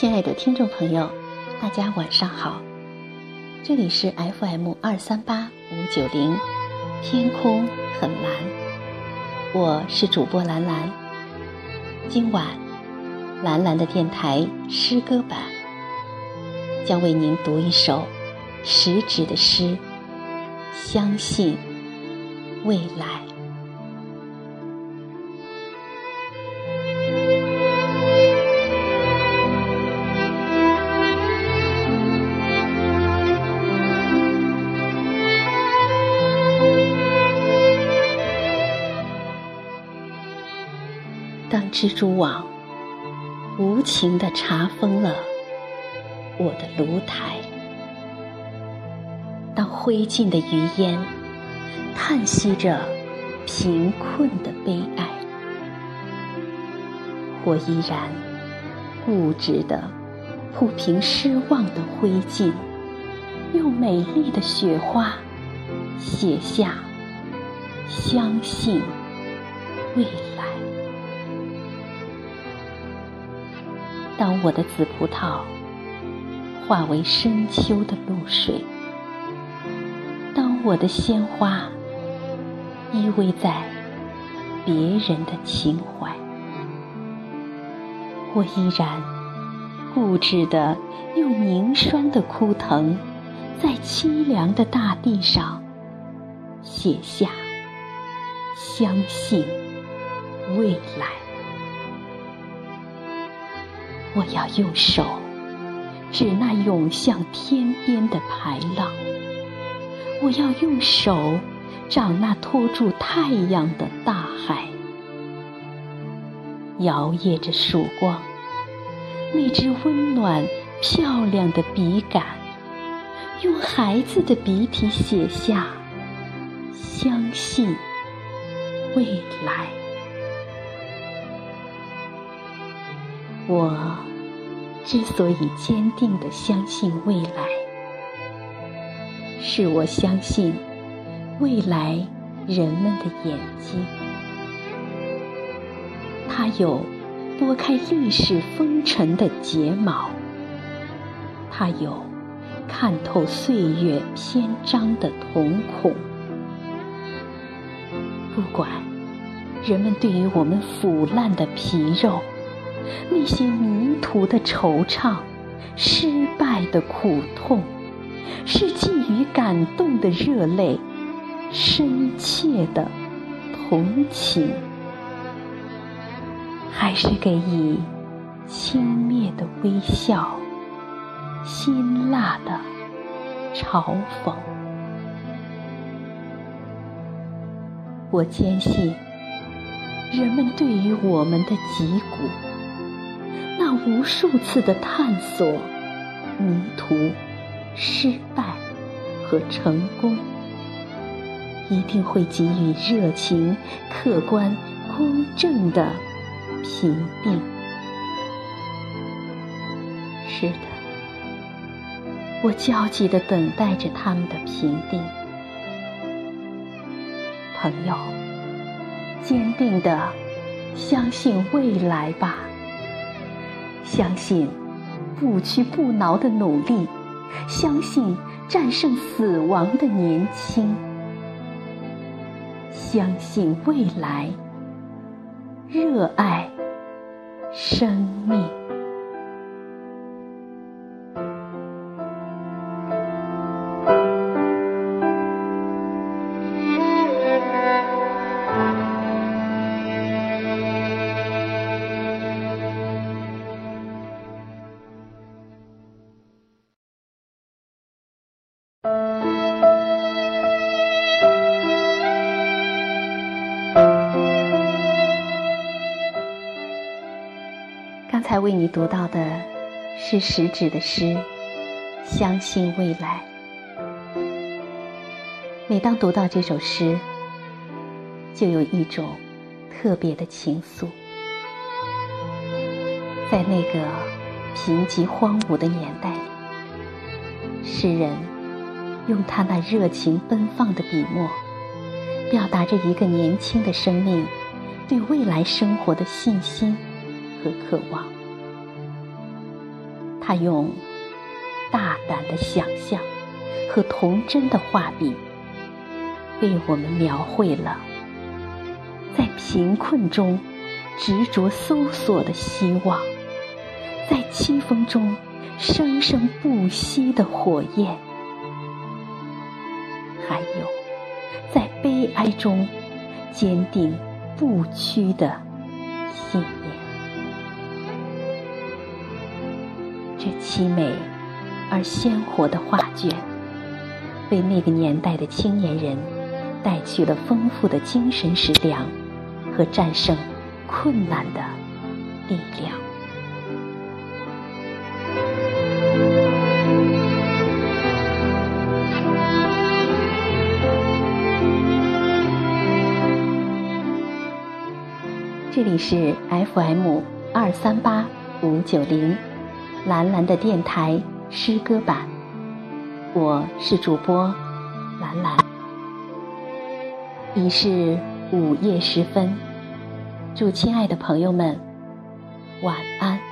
亲爱的听众朋友，大家晚上好，这里是 FM 二三八五九零，天空很蓝，我是主播兰兰。今晚，兰兰的电台诗歌版将为您读一首食指的诗，相信未来。蜘蛛网无情地查封了我的炉台，当灰烬的余烟叹息着贫困的悲哀，我依然固执地铺平失望的灰烬，用美丽的雪花写下相信未来。当我的紫葡萄化为深秋的露水，当我的鲜花依偎在别人的情怀，我依然固执地用凝霜的枯藤，在凄凉的大地上写下相信未来。我要用手指那涌向天边的排浪，我要用手掌那托住太阳的大海，摇曳着曙光，那支温暖漂亮的笔杆，用孩子的笔体写下相信未来。我之所以坚定地相信未来，是我相信未来人们的眼睛，它有拨开历史风尘的睫毛，它有看透岁月篇章的瞳孔。不管人们对于我们腐烂的皮肉。那些迷途的惆怅，失败的苦痛，是寄予感动的热泪，深切的同情，还是给以轻蔑的微笑，辛辣的嘲讽？我坚信，人们对于我们的脊骨。那无数次的探索、迷途、失败和成功，一定会给予热情、客观、公正的评定。是的，我焦急地等待着他们的评定。朋友，坚定地相信未来吧。相信不屈不挠的努力，相信战胜死亡的年轻，相信未来，热爱生命。才为你读到的是食指的诗，相信未来。每当读到这首诗，就有一种特别的情愫。在那个贫瘠荒芜的年代里，诗人用他那热情奔放的笔墨，表达着一个年轻的生命对未来生活的信心。和渴望，他用大胆的想象和童真的画笔，为我们描绘了在贫困中执着搜索的希望，在凄风中生生不息的火焰，还有在悲哀中坚定不屈的信这凄美而鲜活的画卷，为那个年代的青年人带去了丰富的精神食粮和战胜困难的力量。这里是 FM 二三八五九零。蓝蓝的电台诗歌版，我是主播蓝蓝。已是午夜时分，祝亲爱的朋友们晚安。